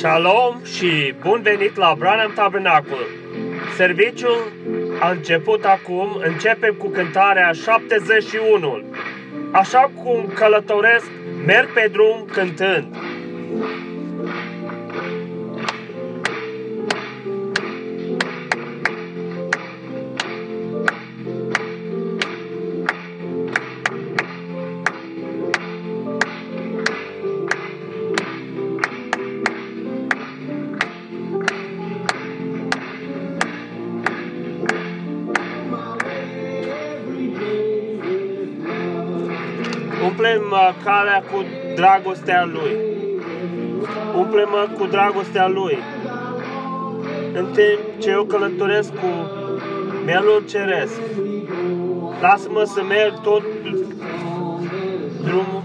Shalom și bun venit la Branham Tabernacle. Serviciul a început acum, începem cu cântarea 71. Așa cum călătoresc, merg pe drum cântând. Calea cu dragostea Lui. Umplem cu dragostea Lui. În timp ce eu călătoresc cu melul ceresc. Lasă-mă să merg tot drumul.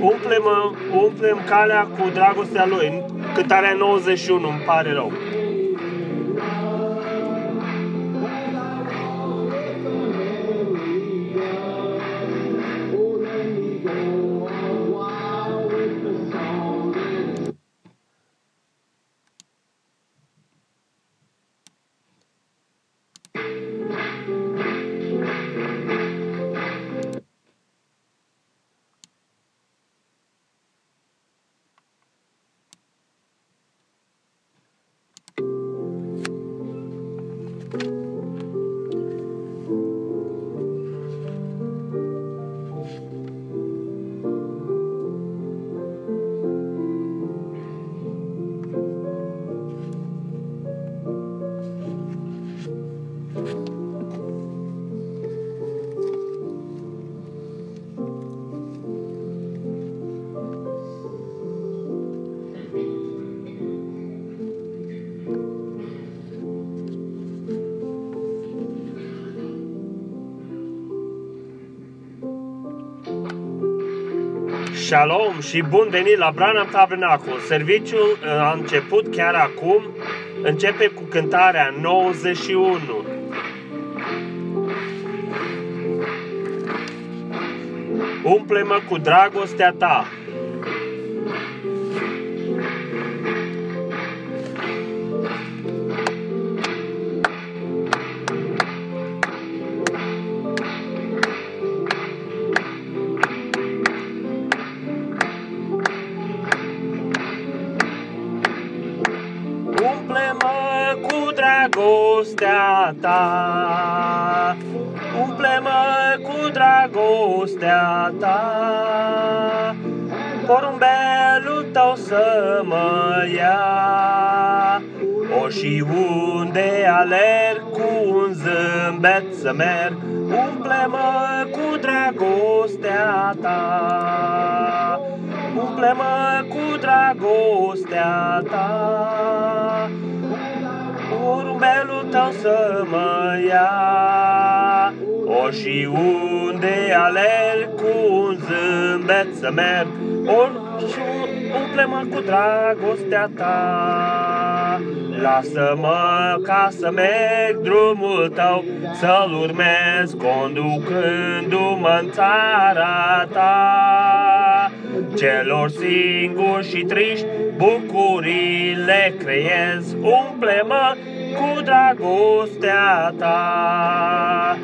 Umplem, umplem calea cu dragostea Lui. Cântarea 91, îmi pare rău. Shalom și bun venit la Branham Tabernacle. Serviciul uh, a început chiar acum. Începe cu cântarea 91. Umple-mă cu dragostea ta. Dragostea ta. Umple-mă cu dragostea ta. Porumbelul tău să mă ia. O și unde alerg cu un zâmbet să merg, Umple-mă cu dragostea ta. Umple-mă cu dragostea ta. Porumbelul tău să mă ia. O și unde alerg cu un zâmbet să merg, O și umple-mă cu dragostea ta. Lasă-mă ca să merg drumul tău, să-l urmez conducându-mă în țara ta. Celor singuri și triști bucurii le creez, umple-mă cu dragostea ta.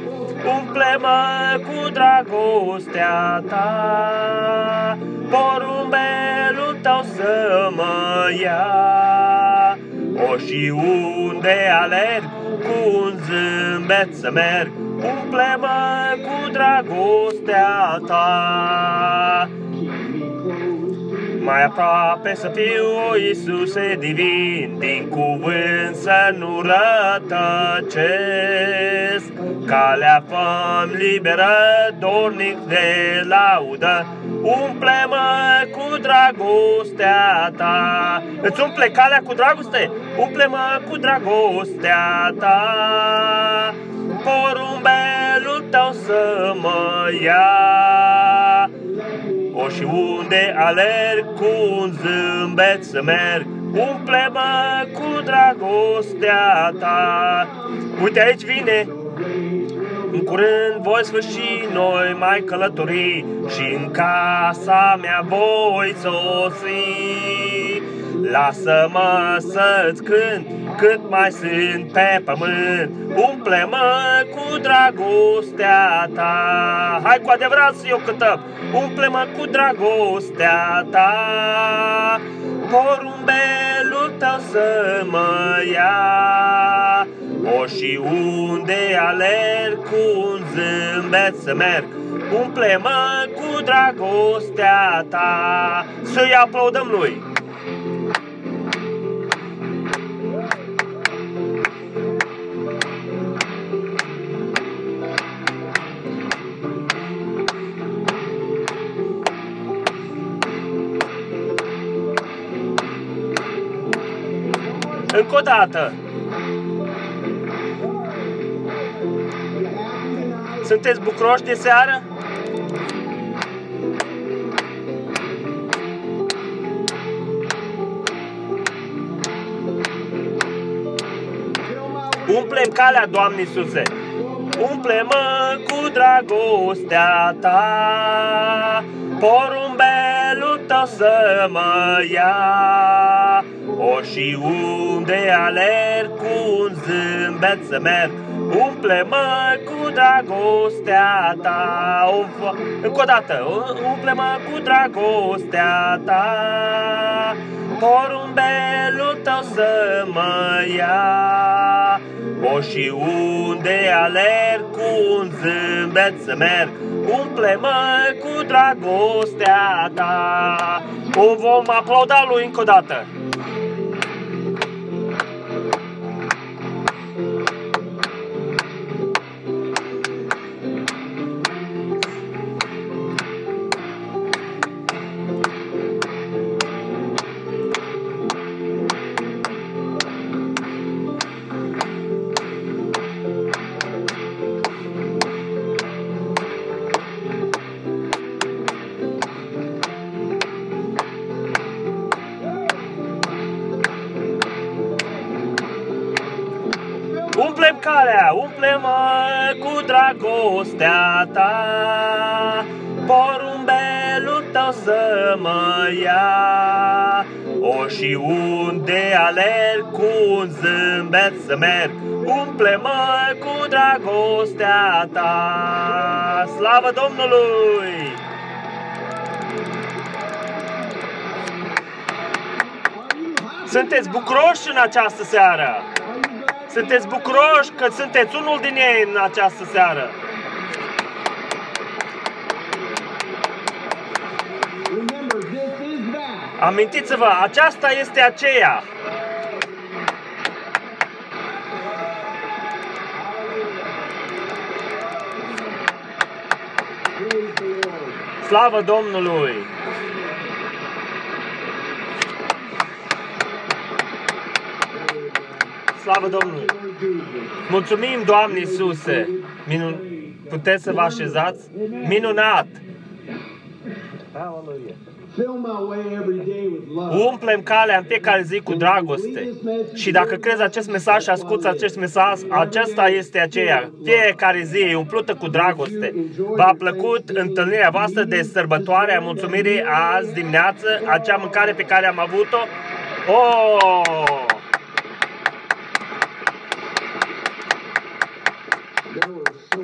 Umple-mă cu dragostea ta, porumbelul tău să mă ia. O și unde alerg, cu un zâmbet să merg, umple-mă cu dragostea ta. Mai aproape să fiu, o Iisuse divin, din cuvânt să nu rătăcesc. Calea făm liberă, dornic de laudă, umple-mă cu dragostea ta. Îți umple calea cu dragoste? Umple-mă cu dragostea ta. Porumbelul tău să mă ia. O și unde alerg cu un zâmbet să merg, umple-mă cu dragostea ta. Uite aici vine, în curând voi sfârși noi mai călători și în casa mea voi sosi. Lasă-mă să-ți cânt cât mai sunt pe pământ, umple-mă cu dragostea ta. Hai cu adevărat să eu cântăm, umple-mă cu dragostea ta. Porumbelul tău să mă ia, o și unde alerg cu un zâmbet să merg, umple-mă cu dragostea ta. Să-i aplaudăm lui! Încă o dată. Sunteți bucuroși de seară? Umplem calea, Doamne Iisuse! Umple-mă cu dragostea Ta, porumbelul Tău să mă ia. O și unde alerg cu un zâmbet să merg, Umple-mă cu dragostea ta. Încă o dată, umple-mă cu dragostea ta. Porumbelul tău să mă ia. O și unde alerg cu un zâmbet să merg, Umple-mă cu dragostea ta. O vom aplauda lui încă o dată. Dragostea ta, porumbelul tău să mă ia. O și unde alerg cu un zâmbet să merg, umple-mă cu dragostea ta. Slavă Domnului! Sunteți bucuroși în această seară! Sunteți bucuroși că sunteți unul din ei în această seară! Amintiți-vă, aceasta este aceea. Slavă Domnului! Slavă Domnului! Mulțumim, Doamne Iisuse! Minun... Puteți să vă așezați? Minunat! Hallelujah! Umplem calea în fiecare zi cu dragoste. Și dacă crezi acest mesaj și asculți acest mesaj, acesta este aceea. Fiecare zi e umplută cu dragoste. V-a plăcut întâlnirea voastră de sărbătoare a mulțumirii azi dimineață, acea mâncare pe care am avut-o? Oh!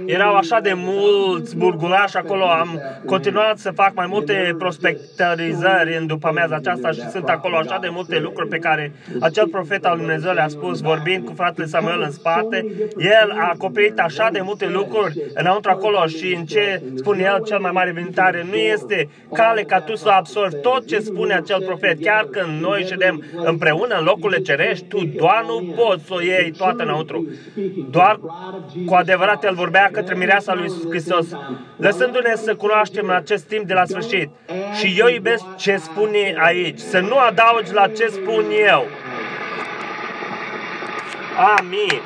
Erau așa de mulți burgulași acolo, am continuat să fac mai multe prospectărizări în după amiaza aceasta și sunt acolo așa de multe lucruri pe care acel profet al Dumnezeu le-a spus, vorbind cu fratele Samuel în spate. El a acoperit așa de multe lucruri înăuntru acolo și în ce spune el cel mai mare vintare, nu este cale ca tu să absorbi tot ce spune acel profet, chiar când noi ședem împreună în locurile cerești, tu doar nu poți să o iei toată înăuntru. Doar cu adevărat el vorbea către mireasa lui Iisus Hristos, lăsându-ne să cunoaștem în acest timp de la sfârșit. Și eu iubesc ce spune aici, să nu adaugi la ce spun eu. Amin.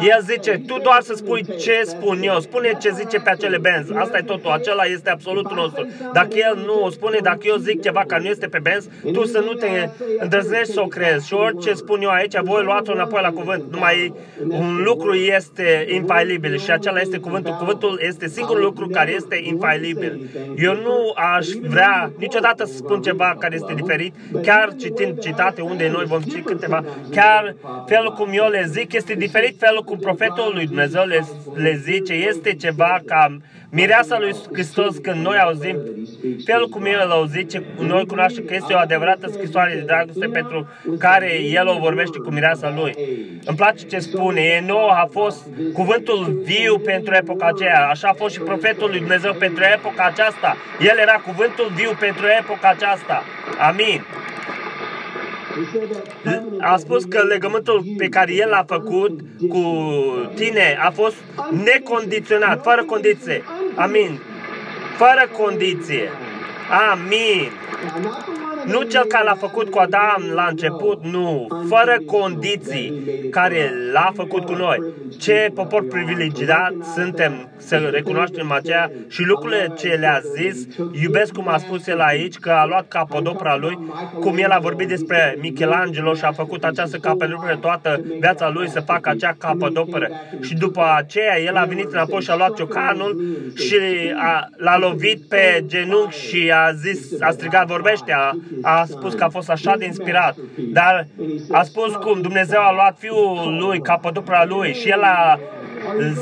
El zice, tu doar să spui ce spun eu, spune ce zice pe acele benzi. Asta e totul, acela este absolutul nostru. Dacă el nu o spune, dacă eu zic ceva care nu este pe benzi, tu să nu te îndrăznești să o crezi. Și orice spun eu aici, voi luați-o înapoi la cuvânt. Numai un lucru este infailibil și acela este cuvântul. Cuvântul este singurul lucru care este infailibil. Eu nu aș vrea niciodată să spun ceva care este diferit, chiar citind citate unde noi vom citi câteva, chiar felul cum eu le zic este diferit felul cum profetul lui Dumnezeu le, le zice, este ceva ca mireasa lui Hristos când noi auzim, felul cum El o zice, noi cunoaștem că este o adevărată scrisoare de dragoste pentru care El o vorbește cu mireasa Lui. Îmi place ce spune, Eno a fost cuvântul viu pentru epoca aceea, așa a fost și profetul lui Dumnezeu pentru epoca aceasta. El era cuvântul viu pentru epoca aceasta. Amin a spus că legământul pe care el l-a făcut cu tine a fost necondiționat, fără condiție. Amin. Fără condiție. Amin. Nu cel care l-a făcut cu Adam la început, nu, fără condiții care l-a făcut cu noi. Ce popor privilegiat suntem să recunoaștem aceea și lucrurile ce le-a zis, iubesc cum a spus el aici, că a luat capodopra lui, cum el a vorbit despre Michelangelo și a făcut această capodopra toată viața lui să facă acea capodoperă. Și după aceea el a venit înapoi și a luat ciocanul și a, l-a lovit pe genunchi și a zis, a strigat, vorbește, a, a spus că a fost așa de inspirat, dar a spus cum Dumnezeu a luat fiul lui, capodupra lui și el a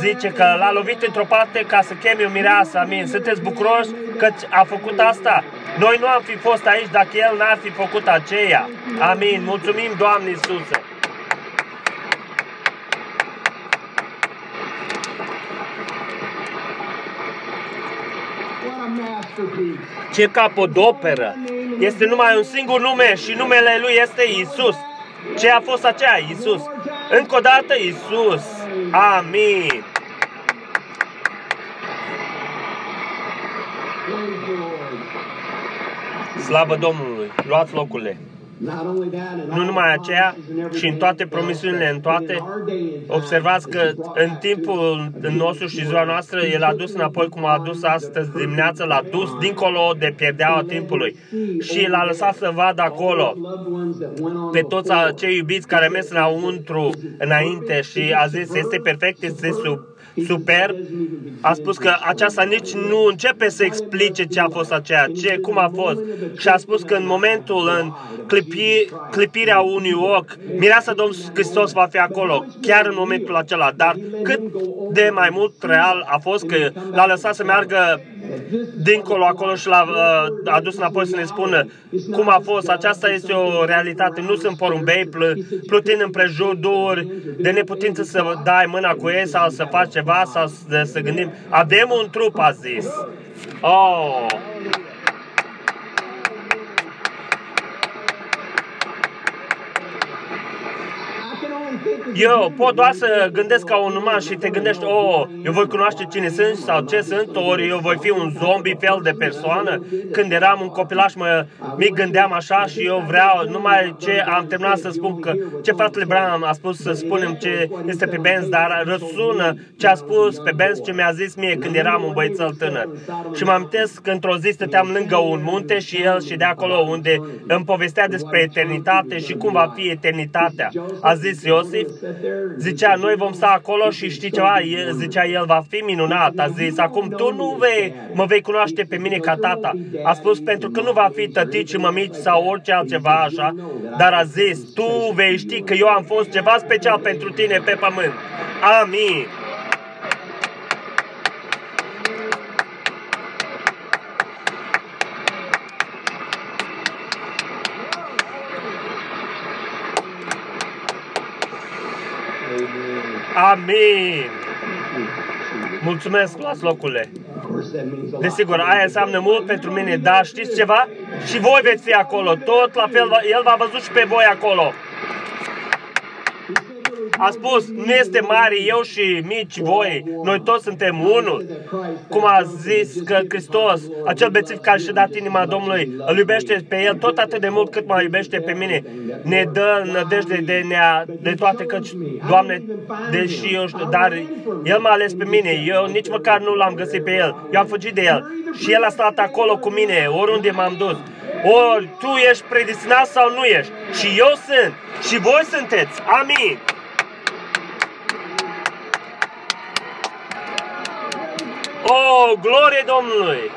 zice că l-a lovit într-o parte ca să cheme o mireasă, amin. Sunteți bucuroși că a făcut asta? Noi nu am fi fost aici dacă El n-ar fi făcut aceea. Amin. Mulțumim, Doamne Iisuse. Ce capodoperă! Este numai un singur nume și numele lui este Isus. Ce a fost aceea? Isus. Încă o dată Isus. Amin. Slavă Domnului! Luați locurile! Nu numai aceea, și în toate promisiunile, în toate, observați că în timpul nostru și ziua noastră, El a dus înapoi cum a adus astăzi dimineață, l-a dus dincolo de pierdeaua timpului și l-a lăsat să vadă acolo pe toți cei iubiți care au mers înăuntru înainte și a zis, este perfect, este sub superb, a spus că aceasta nici nu începe să explice ce a fost aceea, ce, cum a fost. Și a spus că în momentul, în clipi, clipirea unui ochi, mireasa Domnul Hristos va fi acolo, chiar în momentul acela. Dar cât de mai mult real a fost că l-a lăsat să meargă dincolo acolo și l-a uh, adus înapoi să ne spună cum a fost. Aceasta este o realitate. Nu sunt porumbei pl- plutind împrejururi de neputință să dai mâna cu ei sau să faci ceva sau să, să gândim. Avem un trup, a zis. Oh! Eu pot doar să gândesc ca un uman și te gândești, oh, eu voi cunoaște cine sunt sau ce sunt, ori eu voi fi un zombie fel de persoană. Când eram un copilaș, mă mic gândeam așa și eu vreau, numai ce am terminat să spun că, ce fratele Branham a spus să spunem ce este pe Benz, dar răsună ce a spus pe Benz, ce mi-a zis mie când eram un băiețel tânăr. Și mă amintesc că într-o zi stăteam lângă un munte și el și de acolo unde îmi povestea despre eternitate și cum va fi eternitatea. A zis Iosif, Zicea, noi vom sta acolo și știi ceva? El, zicea, el va fi minunat. A zis, acum tu nu vei, mă vei cunoaște pe mine ca tata. A spus, pentru că nu va fi tătici, mămici sau orice altceva așa, dar a zis, tu vei ști că eu am fost ceva special pentru tine pe pământ. Amin. Amin! Mulțumesc, luați locurile. Desigur, aia înseamnă mult pentru mine, dar știți ceva? Și voi veți fi acolo, tot la fel, El v-a văzut și pe voi acolo a spus, nu este mare eu și mici voi, noi toți suntem unul. Cum a zis că Hristos, acel bețiv care și-a dat inima Domnului, îl iubește pe El tot atât de mult cât mă iubește pe mine. Ne dă nădejde de, nea, de toate căci, Doamne, deși eu știu, dar El m-a ales pe mine, eu nici măcar nu l-am găsit pe El, eu am fugit de El. Și El a stat acolo cu mine, oriunde m-am dus. Ori tu ești predestinat sau nu ești. Și eu sunt. Și voi sunteți. Amin. Oh, glorie Domnului!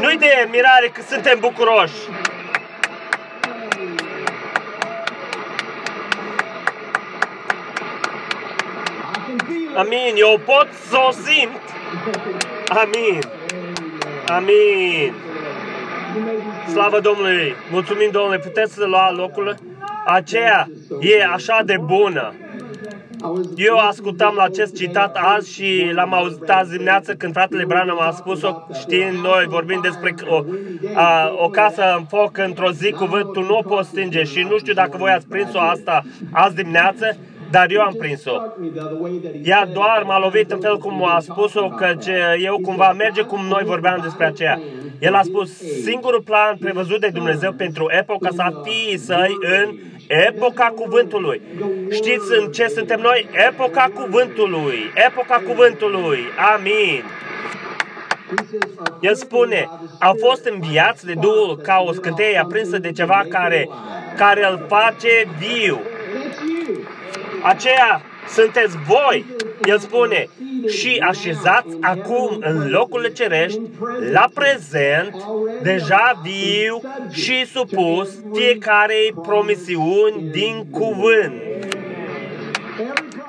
Nu-i de mirare că suntem bucuroși. Amin. Eu pot să o simt. Amin. Amin. Slavă Domnului! Mulțumim Domnului! Puteți să lua locul? Aceea e așa de bună. Eu ascultam la acest citat azi și l-am auzit azi dimineață când fratele Branham a spus-o, știind noi, vorbim despre o, a, o casă în foc într-o zi, cuvântul nu o poți stinge și nu știu dacă voi ați prins-o asta azi dimineață, dar eu am prins-o. Ea doar m-a lovit în fel cum a spus-o, că eu cumva merge cum noi vorbeam despre aceea. El a spus, singurul plan prevăzut de Dumnezeu pentru epoca sa fiii săi în epoca cuvântului. Știți în ce suntem noi? Epoca cuvântului. Epoca cuvântului. Amin. El spune, au fost înviați de Duhul ca o scânteie aprinsă de ceva care, care îl face viu aceea sunteți voi, el spune, și așezați acum în locurile cerești, la prezent, deja viu și supus fiecare promisiuni din cuvânt.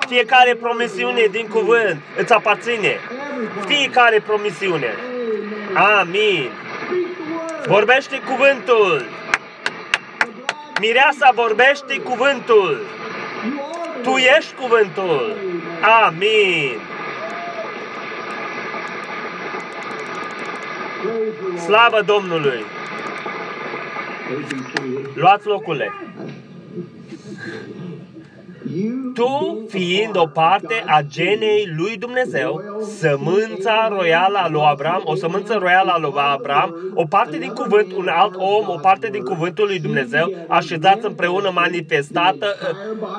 Fiecare promisiune din cuvânt îți aparține. Fiecare promisiune. Amin. Vorbește cuvântul. Mireasa vorbește cuvântul. Tu ești cuvântul. Amin. Slavă Domnului! Luați locurile! Tu fiind o parte a genei lui Dumnezeu, sămânța royală a lui Abraham, o sămânță royală a lui Abraham, o parte din cuvânt, un alt om, o parte din cuvântul lui Dumnezeu, așezați împreună manifestată,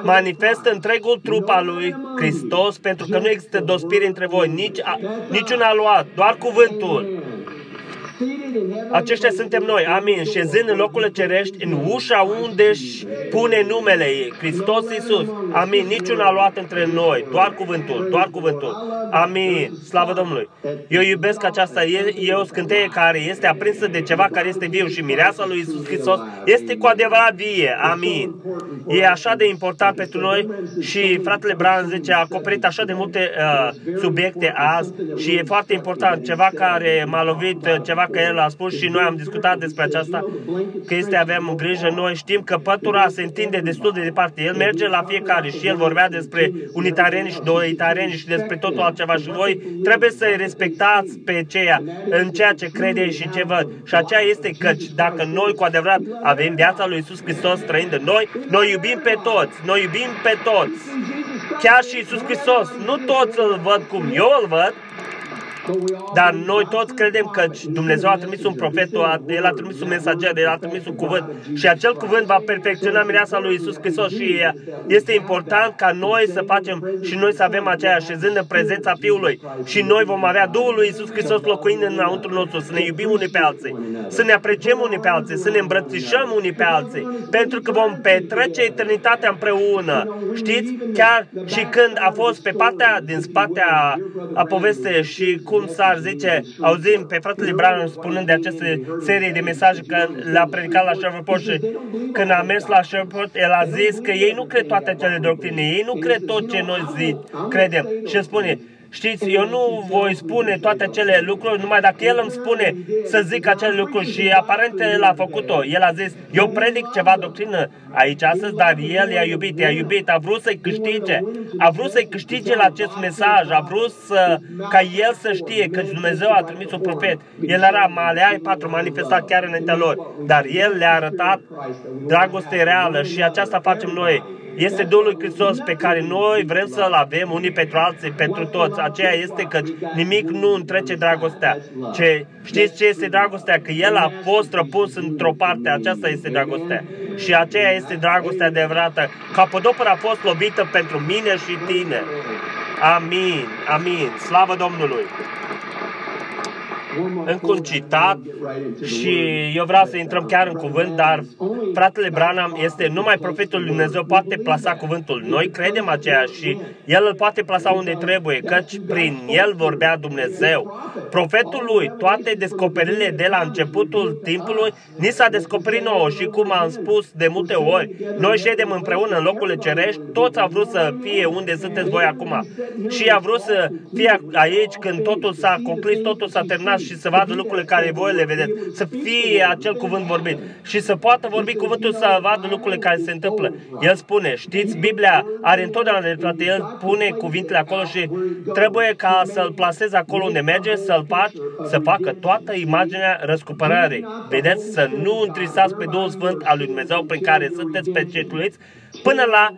manifestă întregul trup al lui Hristos, pentru că nu există dospire între voi, nici, niciun aluat, doar cuvântul. Aceștia suntem noi, amin, șezând în locurile cerești, în ușa unde își pune numele ei, Hristos Iisus, amin, niciun a luat între noi, doar cuvântul, doar cuvântul, amin, slavă Domnului. Eu iubesc aceasta, e, e o scânteie care este aprinsă de ceva care este viu și mireasa lui Iisus Hristos este cu adevărat vie, amin. E așa de important pentru noi și fratele Bran zice, a acoperit așa de multe uh, subiecte azi și e foarte important, ceva care m-a lovit, uh, ceva că el a spus și noi am discutat despre aceasta, că este avem grijă, noi știm că pătura se întinde destul de departe. El merge la fiecare și el vorbea despre unitarieni și doitarieni și despre totul altceva și voi trebuie să respectați pe ceea în ceea ce crede și ce văd. Și aceea este că dacă noi cu adevărat avem viața lui Isus Hristos trăind în noi, noi iubim pe toți, noi iubim pe toți. Chiar și Isus Hristos, nu toți îl văd cum eu îl văd, dar noi toți credem că Dumnezeu a trimis un profet, El a trimis un mesager, El a trimis un cuvânt și acel cuvânt va perfecționa mireasa lui Isus Hristos și este important ca noi să facem și noi să avem aceea șezând în prezența Fiului și noi vom avea Duhul lui Isus Hristos locuind înăuntru nostru, să ne iubim unii pe alții, să ne apreciem unii pe alții, să ne îmbrățișăm unii pe alții, pentru că vom petrece eternitatea împreună. Știți? Chiar și când a fost pe partea din spate a, a poveste și cu cum s-ar zice, auzim pe fratele Branham spunând de aceste serie de mesaje că le-a predicat la Shreveport și când a mers la Shreveport, el a zis că ei nu cred toate acele doctrine, ei nu cred tot ce noi zi, credem. Și el spune, Știți, eu nu voi spune toate acele lucruri, numai dacă El îmi spune să zic acele lucruri și aparent El a făcut-o. El a zis, eu predic ceva doctrină aici astăzi, dar El i-a iubit, i-a iubit, a vrut să-i câștige, a vrut să-i câștige la acest mesaj, a vrut să, ca El să știe că Dumnezeu a trimis un profet. El era Maleai patru manifestat chiar înaintea lor, dar El le-a arătat dragoste reală și aceasta facem noi este Duhul Hristos pe care noi vrem să-L avem unii pentru alții, pentru toți. Aceea este că nimic nu întrece dragostea. Ce, știți ce este dragostea? Că El a fost răpus într-o parte. Aceasta este dragostea. Și aceea este dragostea adevărată. Capodopăra a fost lovită pentru mine și tine. Amin, amin. Slavă Domnului! Încă un citat și eu vreau să intrăm chiar în cuvânt, dar fratele Branham este numai profetul lui Dumnezeu poate plasa cuvântul. Noi credem aceea și el îl poate plasa unde trebuie, căci prin el vorbea Dumnezeu. Profetul lui, toate descoperirile de la începutul timpului, ni s-a descoperit nouă și cum am spus de multe ori, noi ședem împreună în locurile cerești, toți au vrut să fie unde sunteți voi acum. Și a vrut să fie aici când totul s-a conclus, totul s-a terminat și să vadă lucrurile care voi le vedeți, să fie acel cuvânt vorbit și să poată vorbi cuvântul să vadă lucrurile care se întâmplă. El spune, știți, Biblia are întotdeauna dreptate, el pune cuvintele acolo și trebuie ca să-l plasezi acolo unde merge, să-l faci, să facă toată imaginea răscumpărării. Vedeți, să nu întristați pe Duhul Sfânt al lui Dumnezeu prin care sunteți pecetuiți până la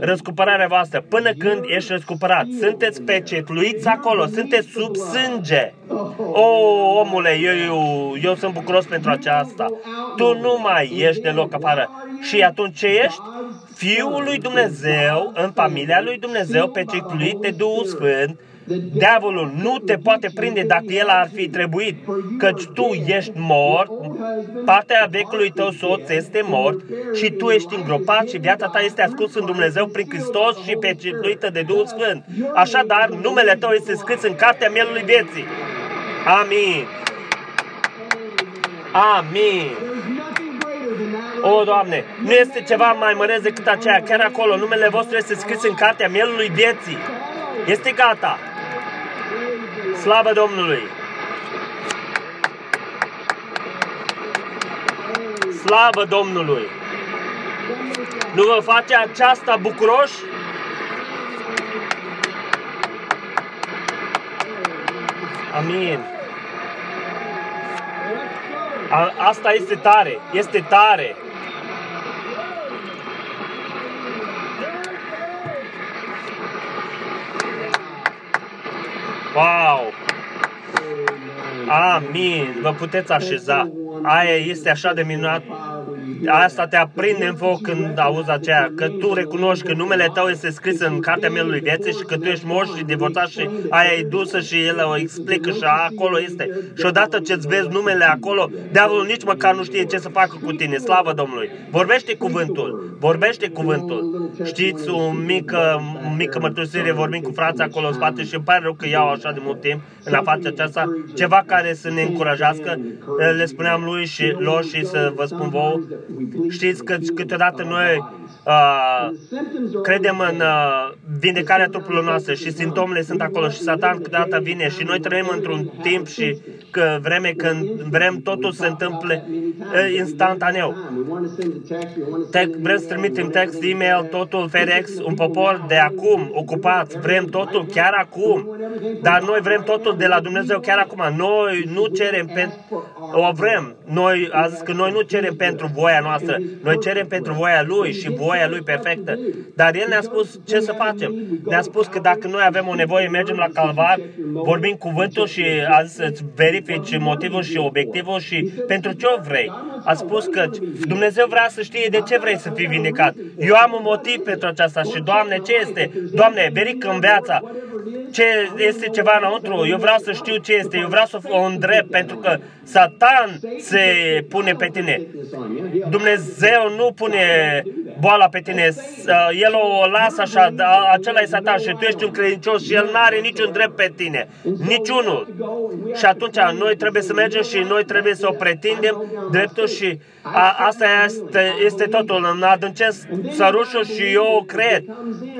răscumpărarea voastră, până când ești răscumpărat. Sunteți pecetluiți acolo, sunteți sub sânge. O, omule, eu, eu, eu sunt bucuros pentru aceasta. Tu nu mai ești deloc afară. Și atunci ce ești? Fiul lui Dumnezeu, în familia lui Dumnezeu, pecetluit de Duhul Sfânt, Diavolul nu te poate prinde dacă el ar fi trebuit, căci tu ești mort, partea vecului tău soț este mort și tu ești îngropat și viața ta este ascunsă în Dumnezeu prin Hristos și pe cetuită de Duhul Sfânt. Așadar, numele tău este scris în cartea mielului vieții. Amin. Amin. O, Doamne, nu este ceva mai măreț decât aceea. Chiar acolo, numele vostru este scris în cartea mielului vieții. Este gata. Slavă Domnului! Slavă Domnului! Nu vă face aceasta bucuroși? Amin. A, asta este tare, este tare. Wow! Amin! Vă puteți așeza. Aia este așa de minunat asta te aprinde în foc când auzi aceea, că tu recunoști că numele tău este scris în cartea mielului vieții și că tu ești moș și divorțat și aia e dusă și el o explică și acolo este. Și odată ce îți vezi numele acolo, diavolul nici măcar nu știe ce să facă cu tine. Slavă Domnului! Vorbește cuvântul! Vorbește cuvântul! Știți, o mică, o mică mărturisire, vorbim cu frații acolo în spate și îmi pare rău că iau așa de mult timp în a face aceasta, ceva care să ne încurajească. Le spuneam lui și lor și să vă spun vouă, Știți că câteodată noi uh, credem în uh, vindecarea trupurilor noastre și simptomele sunt acolo și Satan câteodată vine și noi trăim într-un timp și că vreme când vrem totul se întâmple uh, instantaneu. Te, vrem să trimitem text, e-mail, totul, FedEx, un popor de acum, ocupat, vrem totul chiar acum, dar noi vrem totul de la Dumnezeu chiar acum. Noi nu cerem pentru, o vrem, noi, a zis că noi nu cerem pentru voia noastră, noi cerem pentru voia Lui și voia Lui perfectă. Dar El ne-a spus ce să facem. Ne-a spus că dacă noi avem o nevoie, mergem la calvar, vorbim cuvântul și a zis să-ți verifici motivul și obiectivul și pentru ce o vrei. A spus că Dumnezeu vrea să știe de ce vrei să fii vindecat. Eu am un motiv pentru aceasta și, Doamne, ce este? Doamne, verifică în viața ce este ceva înăuntru, eu vreau să știu ce este, eu vreau să o îndrept, pentru că Satan se pune pe tine. Dumnezeu nu pune boala pe tine, El o lasă așa, acela e Satan și tu ești un credincios și El nu are niciun drept pe tine, niciunul. Și atunci noi trebuie să mergem și noi trebuie să o pretindem dreptul și a, asta este, este totul. În adâncesc sărușul și eu o cred.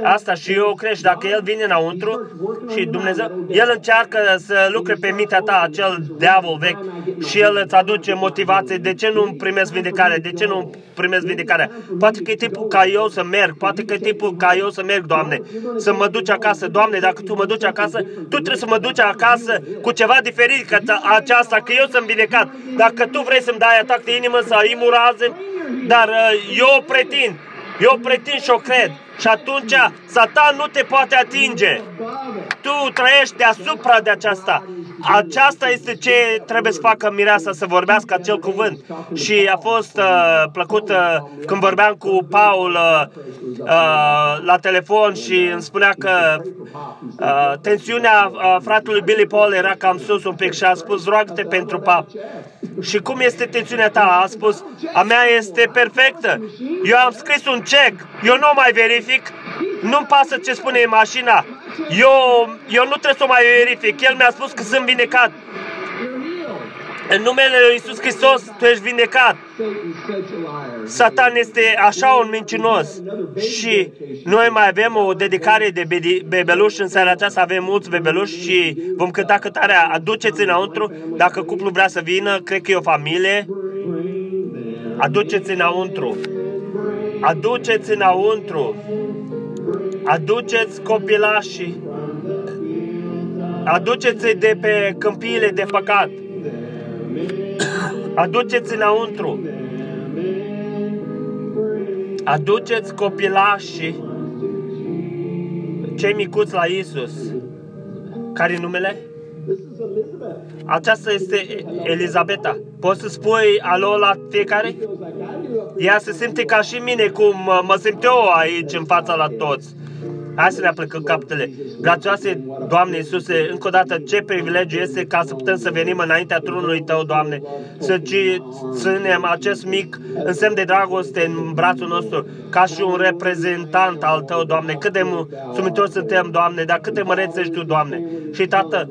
Asta și eu o cred. Și dacă El vine înăuntru și Dumnezeu, El încearcă să lucre pe mintea ta, acel diavol vechi, și El îți aduce motivație. De ce nu primesc vindecare? De ce nu primesc vindecarea? Poate că e timpul ca eu să merg. Poate că e timpul ca eu să merg, Doamne. Să mă duci acasă. Doamne, dacă Tu mă duci acasă, Tu trebuie să mă duci acasă cu ceva diferit ca aceasta, că eu sunt vindecat. Dacă Tu vrei să-mi dai atac de inimă să imuraze, dar uh, eu o pretind. Eu pretind și o cred. Și atunci Satan nu te poate atinge. Tu trăiești deasupra de aceasta. Aceasta este ce trebuie să facă mireasa, să vorbească acel cuvânt. Și a fost uh, plăcut uh, când vorbeam cu Paul uh, uh, la telefon și îmi spunea că uh, tensiunea uh, fratelui Billy Paul era cam sus un pic și a spus roagă-te pentru pap. Și cum este tensiunea ta? A spus, a mea este perfectă. Eu am scris un check, eu nu mai verific, nu-mi pasă ce spune mașina. Eu, eu nu trebuie să o mai verific. El mi-a spus că sunt vindecat. În numele Lui Iisus Hristos, tu ești vindecat. Satan este așa un mincinos și noi mai avem o dedicare de bebeluși în seara aceasta, avem mulți bebeluși și vom cânta cântarea Aduceți înăuntru, dacă cuplul vrea să vină, cred că e o familie, aduceți înăuntru, aduceți înăuntru, aduceți copilașii, aduceți-i de pe câmpiile de păcat, Aduceți înăuntru. Aduceți copilașii cei micuți la Isus. Care numele? Aceasta este Elizabeta. Poți să spui alo la fiecare? Ea se simte ca și mine, cum mă simt eu aici în fața la toți. Hai să ne aplicăm capetele. Grațioase, Doamne Iisuse, încă o dată, ce privilegiu este ca să putem să venim înaintea trunului Tău, Doamne, să ținem acest mic însemn de dragoste în brațul nostru, ca și un reprezentant al Tău, Doamne. Cât de sumitori suntem, Doamne, dar cât de măreți ești Tu, Doamne. Și, Tată,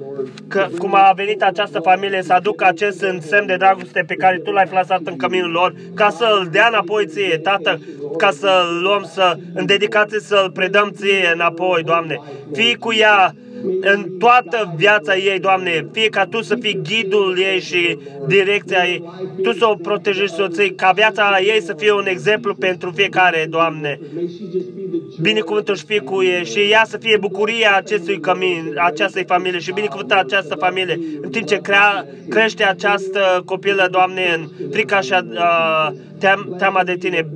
că, cum a venit această familie să aducă acest însemn de dragoste pe care Tu l-ai plasat în căminul lor, ca să-l dea înapoi Ție, Tată, ca să-l luăm, să, în dedicație să-l predăm Ție, înapoi, Doamne. Fii cu ea în toată viața ei, Doamne, fie ca Tu să fii ghidul ei și direcția ei, Tu să o protejezi soții, ca viața ei să fie un exemplu pentru fiecare, Doamne. Binecuvântul și fie cu ei și ea să fie bucuria acestui cămin, acestei familie și binecuvântă această familie, în timp ce crea, crește această copilă, Doamne, în frica și a, a team, teama de Tine.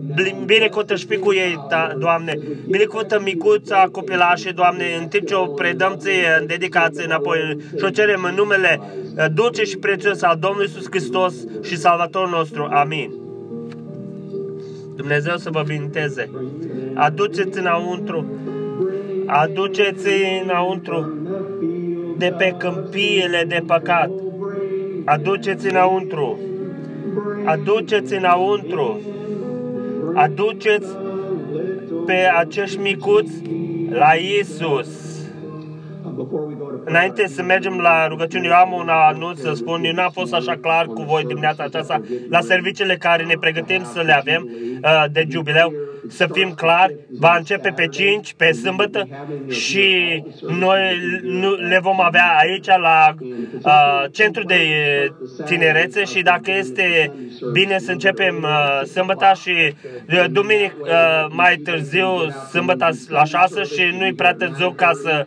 Binecuvântă și cu ei, da, Doamne. Binecuvântă micuța copilașă, Doamne, în timp ce o predăm Ție în dedicație înapoi și o cerem în numele uh, dulce și prețios al Domnului Iisus Hristos și Salvatorul nostru. Amin. Dumnezeu să vă binteze. Aduceți înăuntru, aduceți înăuntru de pe câmpiile de păcat. Aduceți înăuntru, aduceți înăuntru, aduceți pe acești micuți la Isus. Înainte să mergem la rugăciune, eu am un anunț să spun, eu n-am fost așa clar cu voi dimineața aceasta la serviciile care ne pregătim să le avem uh, de jubileu să fim clari, va începe pe 5, pe sâmbătă și noi le vom avea aici la uh, centru de tinerețe și dacă este bine să începem uh, sâmbătă și uh, duminică uh, mai târziu, sâmbătă la 6 și nu-i prea târziu ca să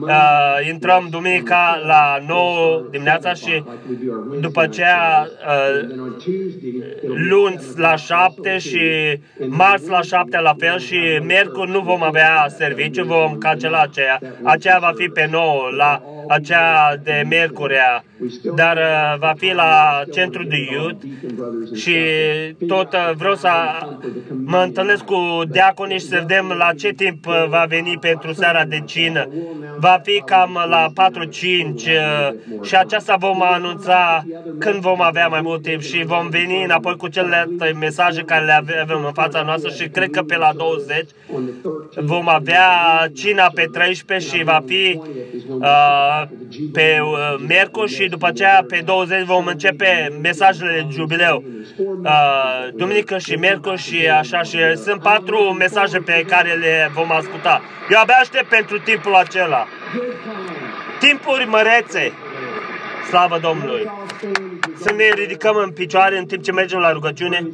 uh, intrăm duminica la 9 dimineața și după aceea uh, lunți la 7 și marți la 7 șaptea la fel și miercuri nu vom avea serviciu, vom cancela aceea. Aceea va fi pe nou, la aceea de miercurea, dar uh, va fi la centru de youth și tot uh, vreau să mă întâlnesc cu diaconii și să vedem la ce timp uh, va veni pentru seara de cină. Va fi cam la 4-5 și aceasta vom anunța când vom avea mai mult timp și vom veni înapoi cu celelalte mesaje care le avem în fața noastră și cred că pe la 20 vom avea cina pe 13 și va fi uh, pe uh, miercuri și după aceea pe 20 vom începe mesajele de jubileu. Uh, duminică și miercuri și așa și sunt patru mesaje pe care le vom asculta. Eu abia aștept pentru timpul acela. Timpuri mărețe. Slavă Domnului! Să ne ridicăm în picioare în timp ce mergem la rugăciune.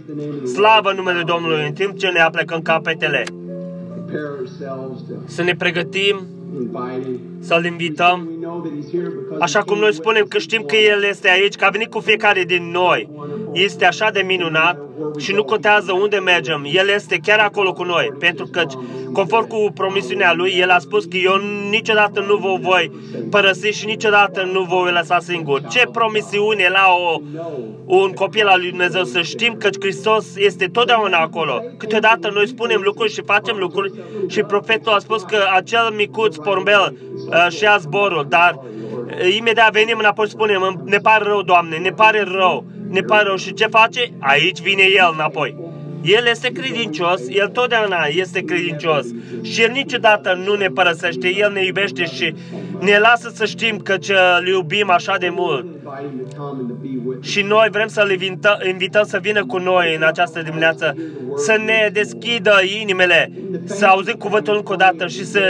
Slavă numele Domnului în timp ce ne aplecăm capetele. Să ne pregătim să-L invităm, așa cum noi spunem că știm că El este aici, că a venit cu fiecare din noi. Este așa de minunat și nu contează unde mergem, El este chiar acolo cu noi, pentru că, conform cu promisiunea Lui, El a spus că eu niciodată nu vă voi părăsi și niciodată nu vă voi lăsa singur. Ce promisiune la o, un copil al lui Dumnezeu să știm că Hristos este totdeauna acolo. Câteodată noi spunem lucruri și facem lucruri și profetul a spus că acel micuț porumbel uh, și ia zborul, dar uh, imediat venim înapoi și spunem, ne pare rău, Doamne, ne pare rău, ne pare rău. Și ce face? Aici vine El înapoi. El este credincios, El totdeauna este credincios și El niciodată nu ne părăsește, El ne iubește și ne lasă să știm că ce îl iubim așa de mult. Și noi vrem să-L invităm, invităm să vină cu noi în această dimineață, să ne deschidă inimile, să auzim cuvântul încă o dată și să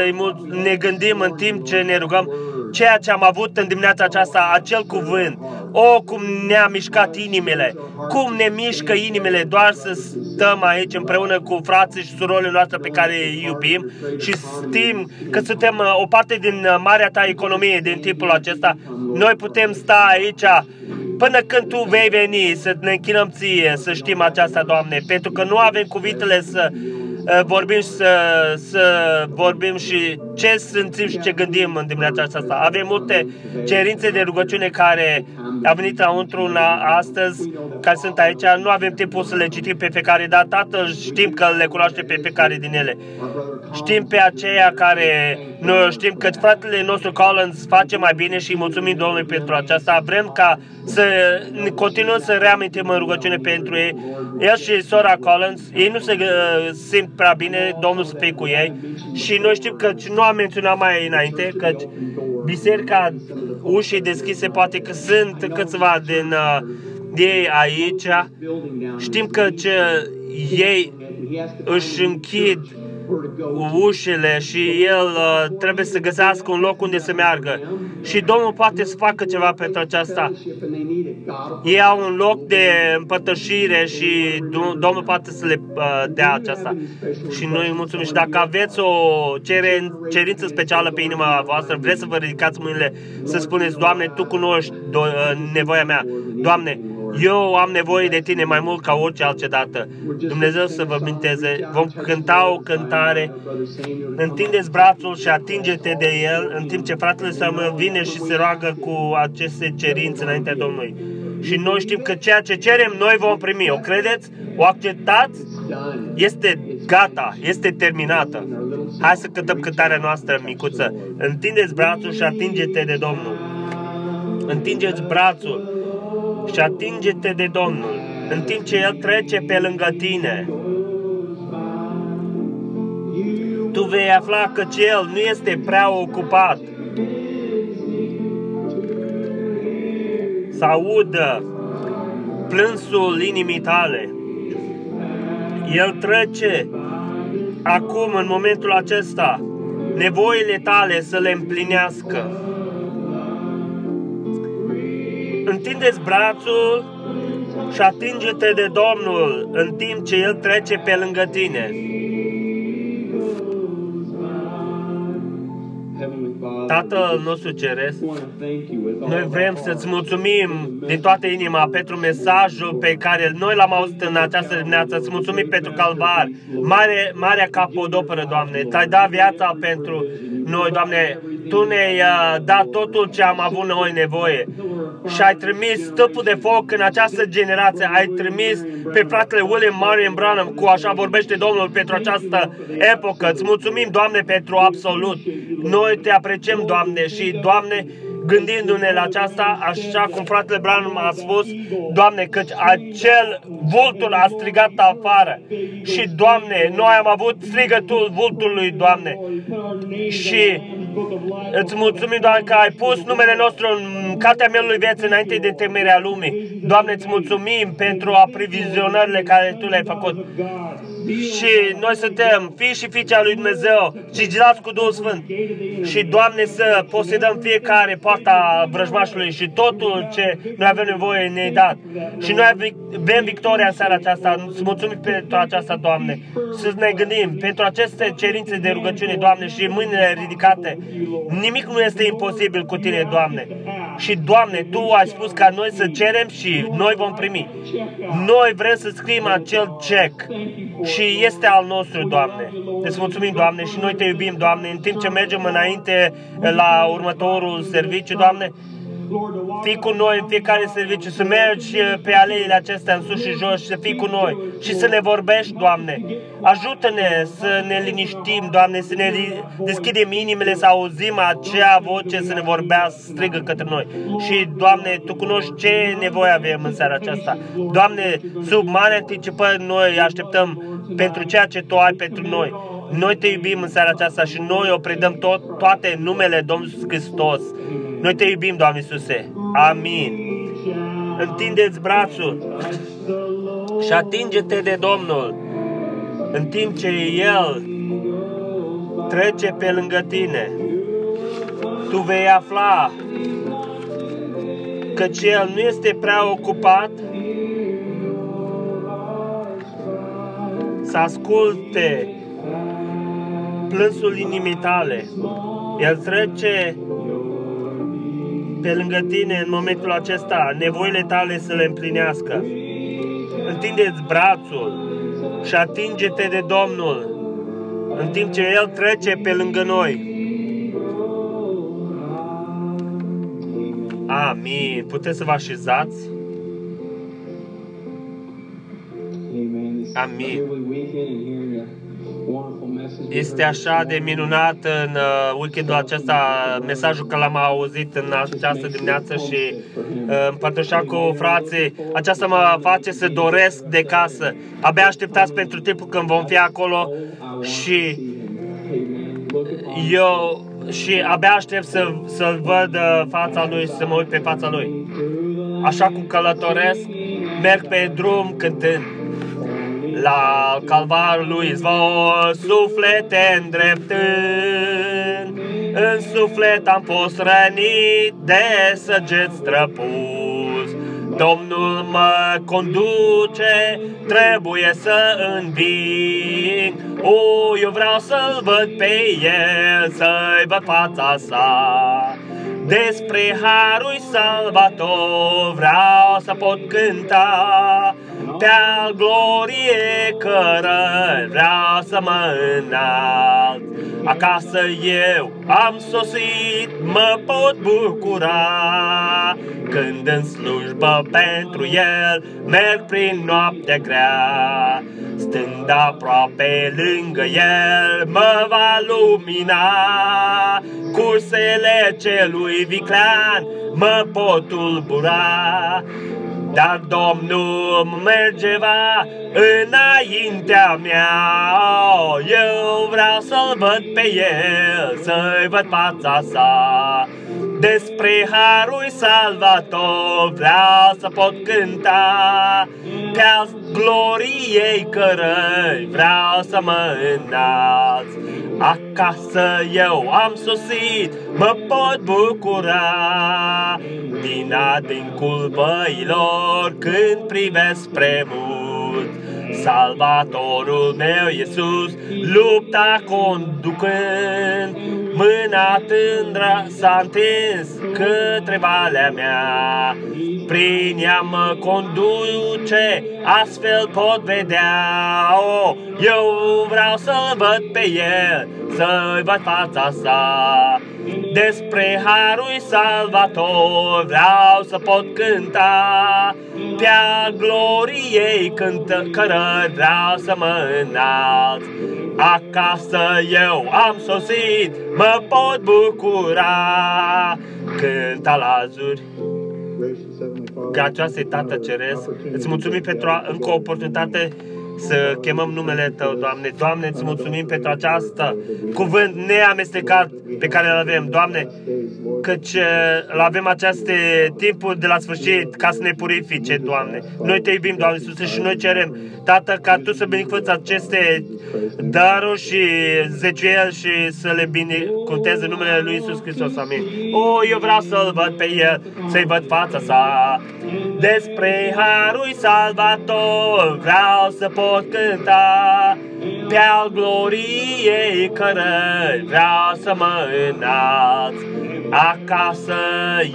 ne gândim în timp ce ne rugăm ceea ce am avut în dimineața aceasta, acel cuvânt. O, cum ne-a mișcat inimile, cum ne mișcă inimile doar să stăm aici împreună cu frații și surorile noastre pe care îi iubim și știm că suntem uh, o parte din uh, marea ta economie din timpul acesta. Noi putem sta aici până când Tu vei veni să ne închinăm Ție, să știm aceasta, Doamne, pentru că nu avem cuvintele să uh, vorbim și să, să vorbim și ce simțim și ce gândim în dimineața aceasta. Avem multe cerințe de rugăciune care a venit înăuntru astăzi, care sunt aici. Nu avem timpul să le citim pe fiecare, dar Tatăl știm că le cunoaște pe fiecare din ele. Știm pe aceia care noi știm că fratele nostru Collins face mai bine și mulțumim Domnului pentru aceasta. Vrem ca să continuăm să reamintim în rugăciune pentru ei. El și sora Collins, ei nu se uh, simt prea bine, Domnul să fie cu ei. Și noi știm că nu am menționat mai înainte, că biserica ușii deschise poate că sunt câțiva din uh, ei aici. Știm că ce ei își închid ușile și el uh, trebuie să găsească un loc unde să meargă. Și Domnul poate să facă ceva pentru aceasta. Ei au un loc de împărtășire și Domnul poate să le uh, dea aceasta. Și noi mulțumim. Și dacă aveți o cerință specială pe inima voastră, vreți să vă ridicați mâinile, să spuneți, Doamne, Tu cunoști uh, nevoia mea. Doamne, Eu am nevoie de tine mai mult ca orice altă dată. Dumnezeu să vă minteze. Vom cânta o cântare. Întindeți brațul și atinge-te de el în timp ce fratele Samuel vine și se roagă cu aceste cerințe înaintea Domnului. Și noi știm că ceea ce cerem, noi vom primi. O credeți? O acceptați? Este gata, este terminată. Hai să cântăm cântarea noastră micuță. Întindeți brațul și atinge-te de Domnul. Întingeți brațul și atinge-te de Domnul în timp ce El trece pe lângă tine. Tu vei afla că El nu este prea ocupat să audă plânsul inimii tale. El trece acum, în momentul acesta, nevoile tale să le împlinească. Întindeți brațul și atinge-te de Domnul în timp ce El trece pe lângă tine. Tatăl nostru Ceresc, noi vrem să-ți mulțumim din toată inima pentru mesajul pe care noi l-am auzit în această dimineață. Îți mulțumim pentru calvar, mare, marea capodoperă, Doamne. Te-ai dat viața pentru noi, Doamne. Tu ne-ai uh, dat totul ce am avut noi nevoie și ai trimis stăpul de foc în această generație. Ai trimis pe fratele William Marion Branham cu așa vorbește Domnul pentru această epocă. Îți mulțumim, Doamne, pentru absolut. Noi te apreciem, Doamne, și, Doamne, gândindu-ne la aceasta, așa cum fratele Branham a spus, Doamne, căci acel vultul a strigat afară. Și, Doamne, noi am avut strigătul vultului, Doamne. Și îți mulțumim, Doamne, că ai pus numele nostru în cartea mielului vieții înainte de temerea lumii. Doamne, îți mulțumim pentru aprevizionările care Tu le-ai făcut și noi suntem fii și fiice lui Dumnezeu și gilați cu Duhul Sfânt. Și, Doamne, să posedăm fiecare poarta vrăjmașului și totul ce noi avem nevoie ne dat. Și noi avem victoria în seara aceasta. Să mulțumim pentru aceasta, Doamne. Să ne gândim pentru aceste cerințe de rugăciune, Doamne, și mâinile ridicate. Nimic nu este imposibil cu Tine, Doamne. Și, Doamne, Tu ai spus ca noi să cerem și noi vom primi. Noi vrem să scriem acel check și este al nostru, Doamne. Îți mulțumim, Doamne, și noi te iubim, Doamne, în timp ce mergem înainte la următorul serviciu, Doamne, Fii cu noi în fiecare serviciu, să mergi pe aleile acestea în sus și jos și să fii cu noi și să ne vorbești, Doamne. Ajută-ne să ne liniștim, Doamne, să ne deschidem inimile, să auzim acea voce să ne vorbească, strigă către noi. Și, Doamne, Tu cunoști ce nevoie avem în seara aceasta. Doamne, sub mare anticipări noi așteptăm pentru ceea ce Tu ai pentru noi. Noi te iubim în seara aceasta și noi o predăm tot, toate numele Domnului Hristos. Noi te iubim, Doamne Iisuse. Amin. Întindeți brațul și atinge-te de Domnul în timp ce El trece pe lângă tine. Tu vei afla că El nu este prea ocupat să asculte plânsul inimii tale. El trece pe lângă tine în momentul acesta, nevoile tale să le împlinească. Întindeți brațul și atinge-te de Domnul în timp ce El trece pe lângă noi. Amin. Puteți să vă așezați? Amin. Este așa de minunat în uh, weekendul acesta mesajul că l-am auzit în această dimineață și uh, împărtășa cu frații. Aceasta mă face să doresc de casă. Abia așteptați pentru timpul când vom fi acolo și eu și abia aștept să, să văd uh, fața lui, să mă uit pe fața lui. Așa cum călătoresc, merg pe drum cântând la calvarul lui izvor, suflete îndreptând. În suflet am fost rănit de săgeți străpus. Domnul mă conduce, trebuie să înving. O, eu vreau să-l văd pe el, să-i văd fața sa. Despre harul salvator vreau să pot cânta, Pe-al glorie cărări vreau să mă înalt. Acasă eu am sosit, mă pot bucura, Când în slujbă pentru el merg prin noaptea grea. Stând aproape lângă el, mă va lumina, Cursele celui viclean mă pot tulbura. Dar Domnul merge va înaintea mea, Eu vreau să-L văd pe El, să-i văd fața sa. Despre harul salvator vreau să pot cânta, Pe gloriei cărăi vreau să mă înalț. Acasă eu am sosit, mă pot bucura. Din adâncul băilor când privesc spre mult. Salvatorul meu Iisus, lupta conducând Mâna tândră s-a întins către valea mea. Prin ea mă conduce, astfel pot vedea. Oh, Eu vreau să-L văd pe El, să-i văd fața sa. Despre harul salvator vreau să pot cânta, Pe-a gloriei cântă, cărări vreau să mă înalt. Acasă eu am sosit, mă pot bucura, Cânta lazuri. Gracioase Tată Ceresc, îți mulțumim pentru încă o oportunitate să chemăm numele Tău, Doamne. Doamne, îți mulțumim pentru această cuvânt neamestecat pe care îl avem, Doamne, căci îl avem aceste timpuri de la sfârșit ca să ne purifice, Doamne. Noi Te iubim, Doamne Iisuse, și noi cerem, Tată, ca Tu să binecuvânți aceste daruri și zeciuieli și să le binecuvânteze numele Lui Iisus Hristos. Amin. O, eu vreau să-L văd pe El, să-i văd fața sa. Despre Harul Salvator vreau să pot pot cânta Pe-al gloriei cărări vreau să mă înalț Acasă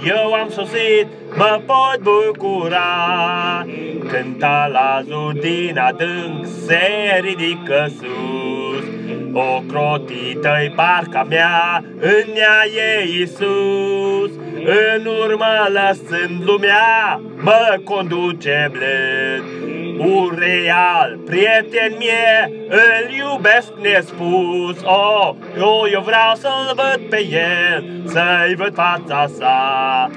eu am sosit, mă pot bucura. Cânta la din adânc se ridică sus. O crotită-i parca mea, în ea e Iisus. În urmă lăsând lumea, mă conduce blând un real prieten mie, îl iubesc nespus. Oh, eu, eu vreau să-l văd pe el, să-i văd fața sa.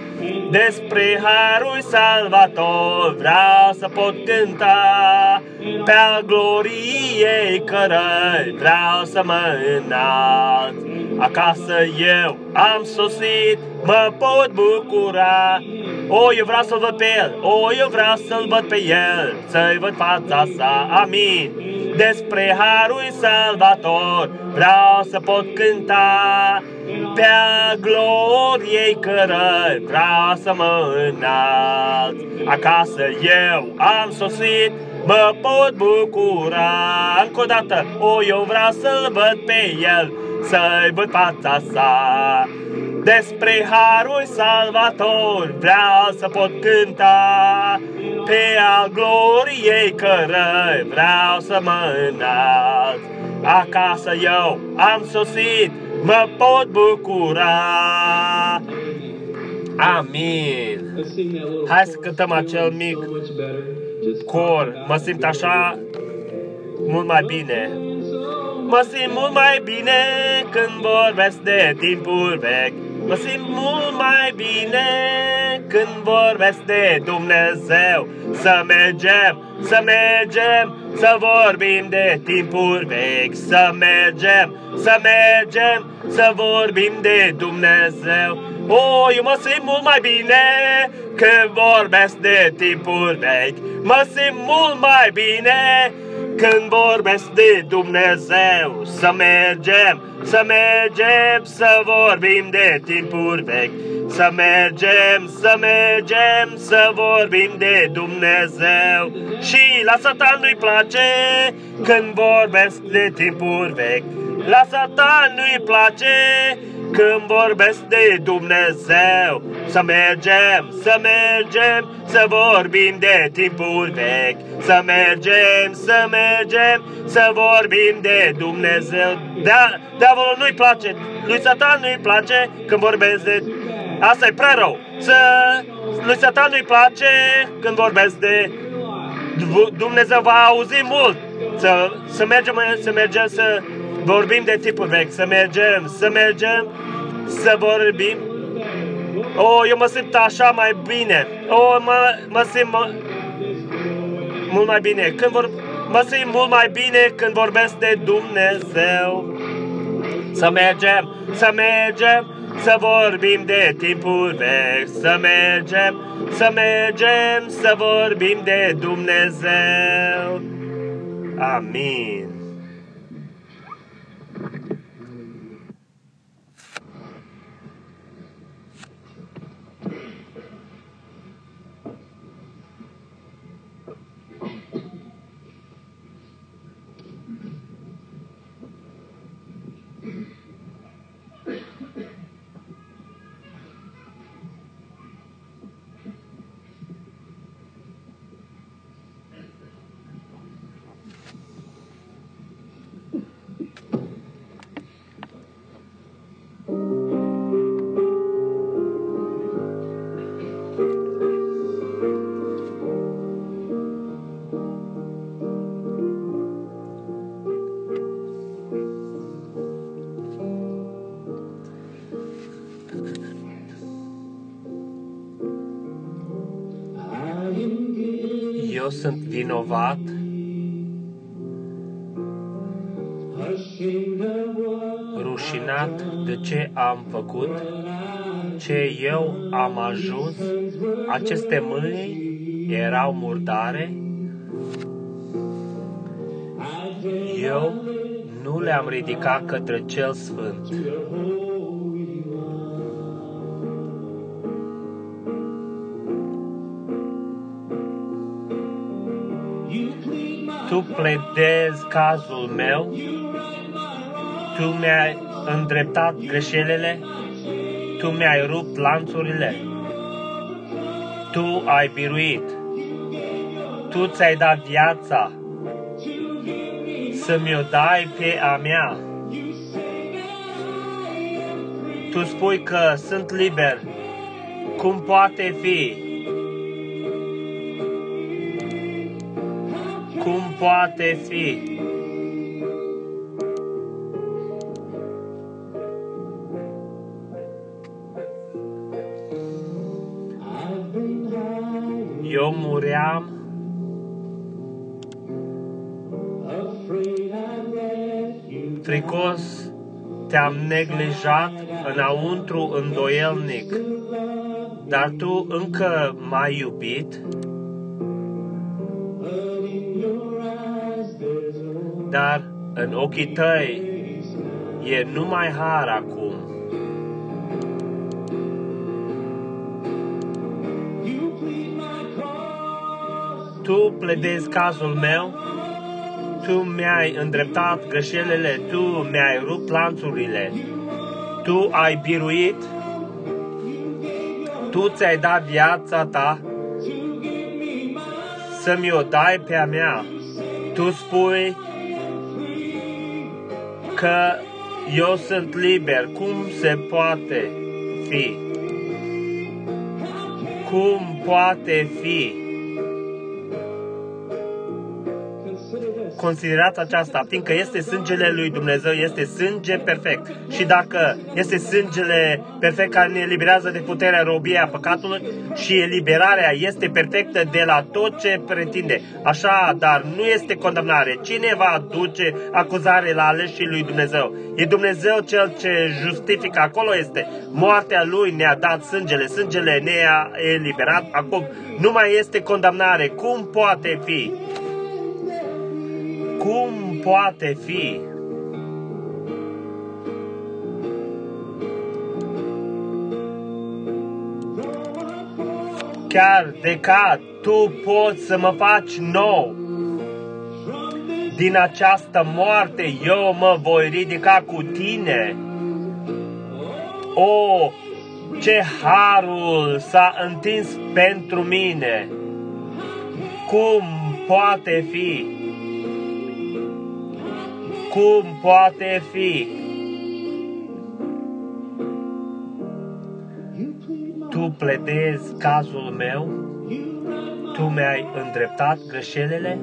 Despre harul salvator vreau să pot cânta, Pe-a gloriei cărăi vreau să mă înalt. Acasă eu am sosit, mă pot bucura. O, eu vreau să-L văd pe El, o, eu vreau să-L văd pe El, să-i văd fața sa, amin. Despre Harul Salvator vreau să pot cânta, Pe-a gloriei cărări vreau să mă înalt. Acasă eu am sosit, mă pot bucura. Încă o dată, o, eu vreau să-L văd pe El, să-i văd fața sa. Despre harul salvator vreau să pot cânta, Pe al gloriei cărăi vreau să mă înalt. Acasă eu am sosit, mă pot bucura. Amin. Hai să cântăm acel mic cor. Mă simt așa mult mai bine. Mă simt mult mai bine când vorbesc de timpul vechi. Mă simt mult mai bine când vorbesc de Dumnezeu. Să mergem, să mergem, să vorbim de timpuri vechi. Să mergem, să mergem, să vorbim de Dumnezeu. O, eu mă simt mult mai bine când vorbesc de timpuri vechi. Mă simt mult mai bine când vorbesc de Dumnezeu, să mergem, să mergem, să vorbim de timpuri vechi. Să mergem, să mergem, să vorbim de Dumnezeu. Și la satan nu-i place când vorbesc de timpuri vechi. La satan nu-i place când vorbesc de Dumnezeu, să mergem, să mergem, să vorbim de timpuri vechi, să mergem, să mergem, să vorbim de Dumnezeu. Da, diavolul nu-i place, lui Satan nu-i place când vorbesc de... Asta e prea rău. Să, lui Satan nu-i place când vorbesc de Dumnezeu va auzi mult. Să, să mergem, să mergem, să vorbim de tipuri vechi, să mergem, să mergem, să vorbim. O, oh, eu mă simt așa mai bine. O, oh, mă, mă simt mă, mult mai bine. Când vor, mă simt mult mai bine când vorbesc de Dumnezeu. Să mergem, să mergem, să vorbim de timpuri vechi, să mergem, să mergem, să vorbim de Dumnezeu. Amin. Vinovat rușinat de ce am făcut, ce eu am ajuns, aceste mâini erau murdare, eu nu le-am ridicat către cel sfânt. Tu pledezi cazul meu, tu mi-ai îndreptat greșelile, tu mi-ai rupt lanțurile, tu ai biruit, tu ți-ai dat viața, să mi-o dai pe a mea. Tu spui că sunt liber. Cum poate fi? Poate fi. Eu muream. Fricos, te-am neglijat înăuntru îndoielnic, dar tu încă m-ai iubit dar în ochii tăi e numai har acum. Tu pledezi cazul meu, tu mi-ai îndreptat greșelile, tu mi-ai rupt lanțurile, tu ai biruit, tu ți-ai dat viața ta să-mi o dai pe a mea. Tu spui că eu sunt liber. Cum se poate fi? Cum poate fi? Considerați aceasta, fiindcă este sângele lui Dumnezeu, este sânge perfect. Și dacă este sângele perfect care ne eliberează de puterea robiei a păcatului și eliberarea este perfectă de la tot ce pretinde. Așa, dar nu este condamnare. Cine va aduce acuzare la aleșii lui Dumnezeu? E Dumnezeu cel ce justifică. Acolo este. Moartea lui ne-a dat sângele. Sângele ne-a eliberat. Acum nu mai este condamnare. Cum poate fi? Cum poate fi? Chiar de ca tu poți să mă faci nou, din această moarte eu mă voi ridica cu tine. O, ce harul s-a întins pentru mine! Cum poate fi? Cum poate fi? Tu pledezi cazul meu? Tu mi-ai îndreptat greșelile?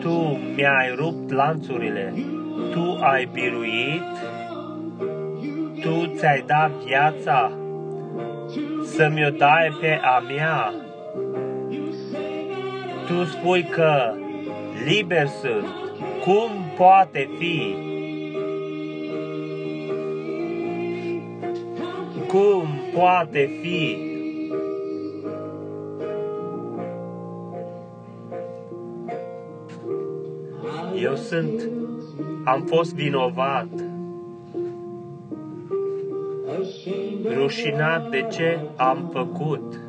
Tu mi-ai rupt lanțurile? Tu ai biruit? Tu ți-ai dat viața să-mi o dai pe a mea? Tu spui că liber sunt. Cum poate fi? Cum poate fi? Eu sunt, am fost vinovat, rușinat de ce am făcut,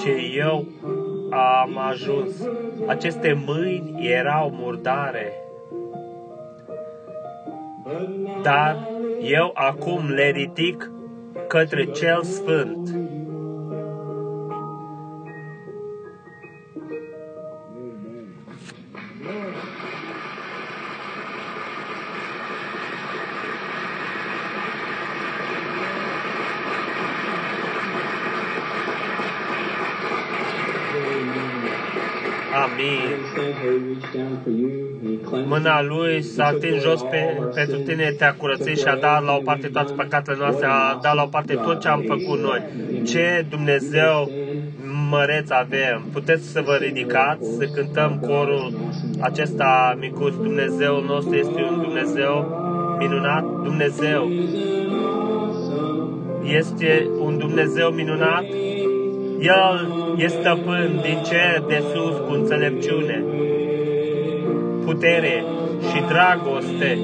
ce eu am ajuns. Aceste mâini erau murdare. Dar eu acum le ridic către cel sfânt. Amin. Mâna lui s-a atins jos pe, pentru tine, te-a curățit și a dat la o parte toate păcatele noastre, a dat la o parte tot ce am făcut noi. Ce Dumnezeu măreț avem! Puteți să vă ridicați, să cântăm corul acesta micuț. Dumnezeu nostru este un Dumnezeu minunat. Dumnezeu este un Dumnezeu minunat el este stăpân din cer de sus cu înțelepciune, putere și dragoste.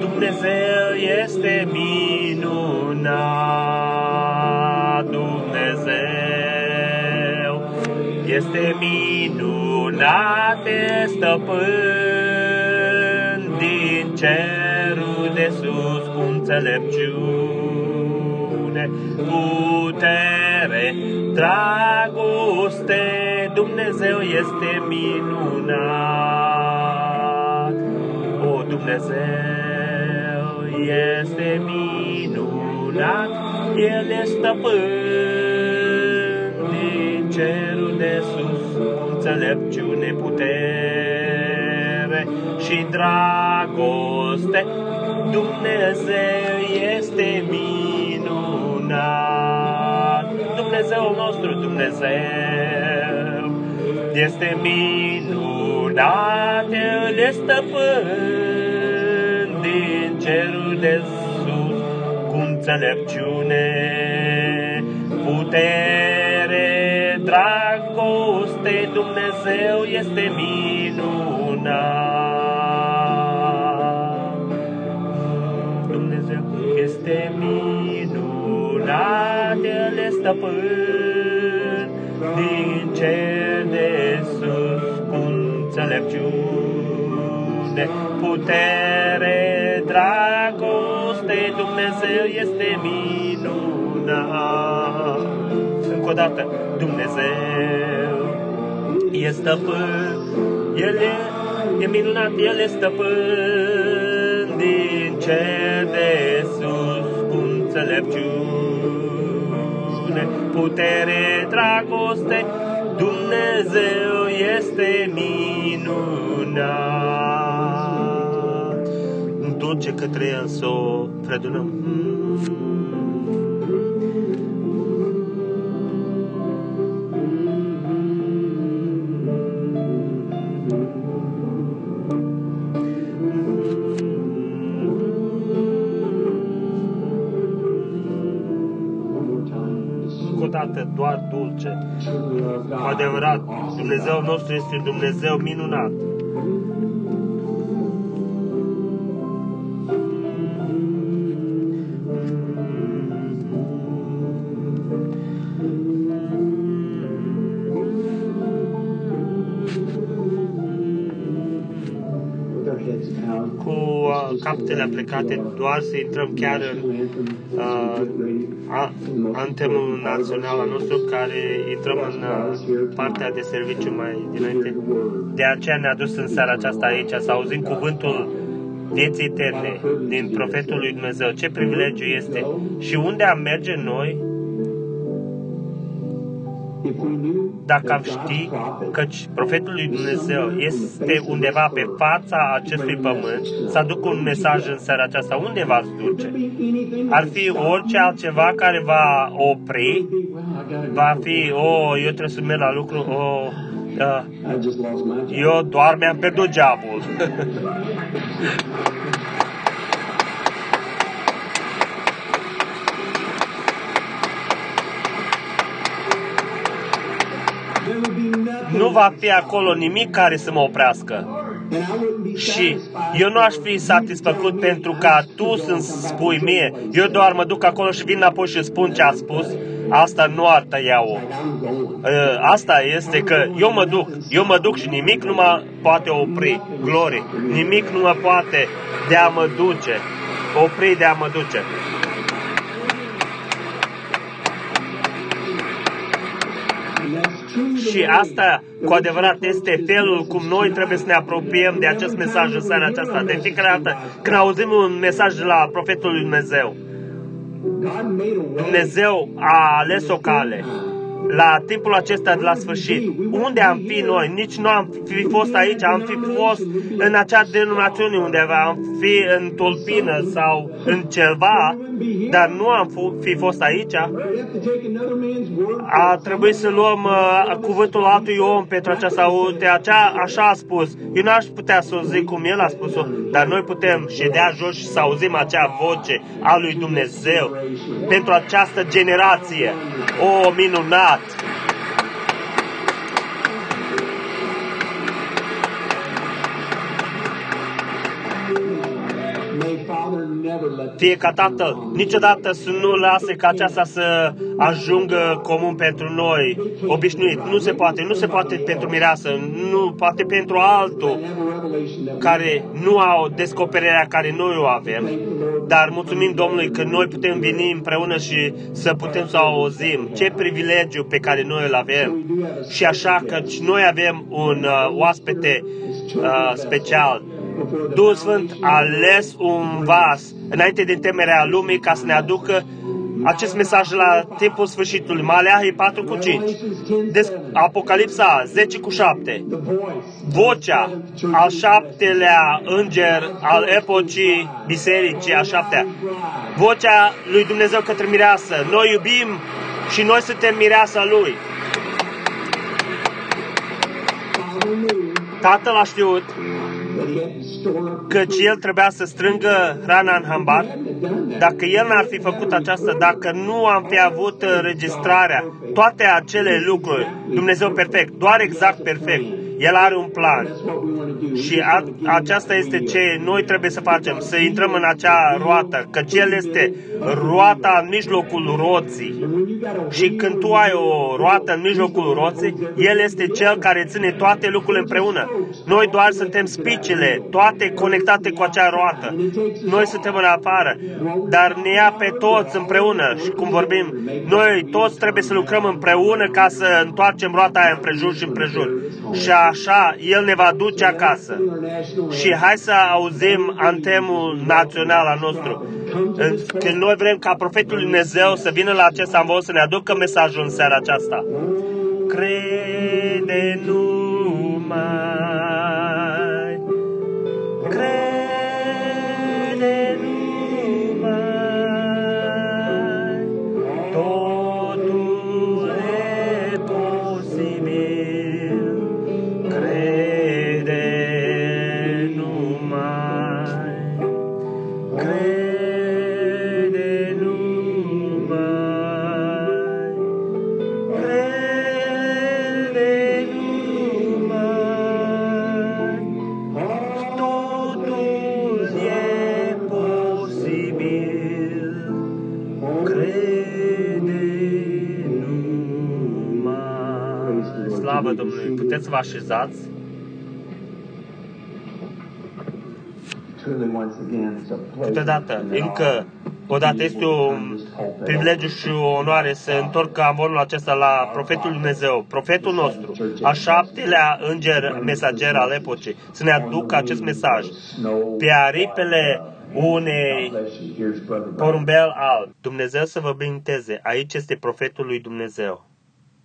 Dumnezeu este minunat, Dumnezeu este minunat, de stăpân din cerul de sus cu înțelepciune, putere putere, dragoste, Dumnezeu este minunat. O, Dumnezeu este minunat, El este stăpân din cerul de sus, cu înțelepciune, putere și dragoste. Dumnezeu este minunat. Dumnezeul nostru Dumnezeu este minunat, El este stăpân din cerul de sus, cu înțelepciune, putere, dragoste, Dumnezeu este minunat. Dumnezeu este minunat stăpân din cer de sus cu înțelepciune, putere, dragoste, Dumnezeu este minunat. Încă o dată, Dumnezeu e stăpân, El e, e minunat, El e stăpân din cer de sus cu înțelepciune rugăciune, putere, dragoste, Dumnezeu este minunat. În tot ce către El să o predunăm. Doar dulce. Cu adevărat, Dumnezeu nostru este un Dumnezeu minunat. acestea plecate, doar să intrăm chiar în uh, a, antemul național al nostru, care intrăm în uh, partea de serviciu mai dinainte. De aceea ne-a dus în seara aceasta aici să auzim cuvântul vieții eterne din profetul lui Dumnezeu. Ce privilegiu este și unde am merge noi dacă am ști că profetul lui Dumnezeu este undeva pe fața acestui pământ să aducă un mesaj în seara aceasta, unde va duce? Ar fi orice altceva care va opri, va fi, oh, eu trebuie să merg la lucru, oh, uh, eu doar mi-am pierdut geabul. nu va fi acolo nimic care să mă oprească. Și eu nu aș fi satisfăcut pentru ca tu să-mi spui mie, eu doar mă duc acolo și vin înapoi și spun ce a spus, asta nu ar tăia-o. Ă, asta este că eu mă duc, eu mă duc și nimic nu mă poate opri, glorie, nimic nu mă poate de a mă duce, opri de a mă duce. Și asta, cu adevărat, este felul cum noi trebuie să ne apropiem de acest mesaj în seara aceasta. De fiecare dată când auzim un mesaj de la profetul lui Dumnezeu, Dumnezeu a ales o cale la timpul acesta de la sfârșit. Unde am fi noi? Nici nu am fi fost aici, am fi fost în acea denominațiune undeva, am fi în tulpină sau în ceva, dar nu am fi fost aici. A trebuit să luăm uh, cuvântul altui om pentru aceasta. Uite, acea, așa a spus. Eu n-aș putea să o zic cum el a spus-o, dar noi putem ședea jos și să auzim acea voce a lui Dumnezeu pentru această generație. O, minunat! Fie ca Tatăl niciodată să nu lase ca aceasta să ajungă comun pentru noi, obișnuit. Nu se poate, nu se poate pentru mireasă, nu poate pentru altul care nu au descoperirea care noi o avem. Dar mulțumim Domnului că noi putem veni împreună și să putem să auzim ce privilegiu pe care noi îl avem. Și așa că noi avem un uh, oaspete uh, special Duhul Sfânt a ales un vas înainte de temerea lumii ca să ne aducă acest mesaj la timpul sfârșitului. Maleahi 4 cu 5. Des, Apocalipsa 10 cu 7. Vocea al șaptelea înger al epocii bisericii a șaptea. Vocea lui Dumnezeu către mireasă. Noi iubim și noi suntem mireasa lui. Tatăl a știut căci el trebuia să strângă hrana în hambar. Dacă el n-ar fi făcut aceasta, dacă nu am fi avut înregistrarea, toate acele lucruri, Dumnezeu perfect, doar exact perfect, el are un plan. Și a, aceasta este ce noi trebuie să facem, să intrăm în acea roată, că El este roata în mijlocul roții. Și când tu ai o roată în mijlocul roții, El este Cel care ține toate lucrurile împreună. Noi doar suntem spicile, toate conectate cu acea roată. Noi suntem în afară, dar ne ia pe toți împreună. Și cum vorbim, noi toți trebuie să lucrăm împreună ca să întoarcem roata aia împrejur și împrejur. Și așa El ne va duce acasă. Și hai să auzim antemul național al nostru. Când noi vrem ca profetul Lui Dumnezeu să vină la acest amvon să ne aducă mesajul în seara aceasta. Crede numai, crede Domnului! Puteți să vă așezați? Câteodată, încă o dată este un privilegiu și o onoare să întorc amvorul acesta la profetul Dumnezeu, profetul nostru, a șaptelea înger mesager al epocii, să ne aducă acest mesaj pe aripele unei porumbel alb. Dumnezeu să vă binteze. Aici este profetul lui Dumnezeu.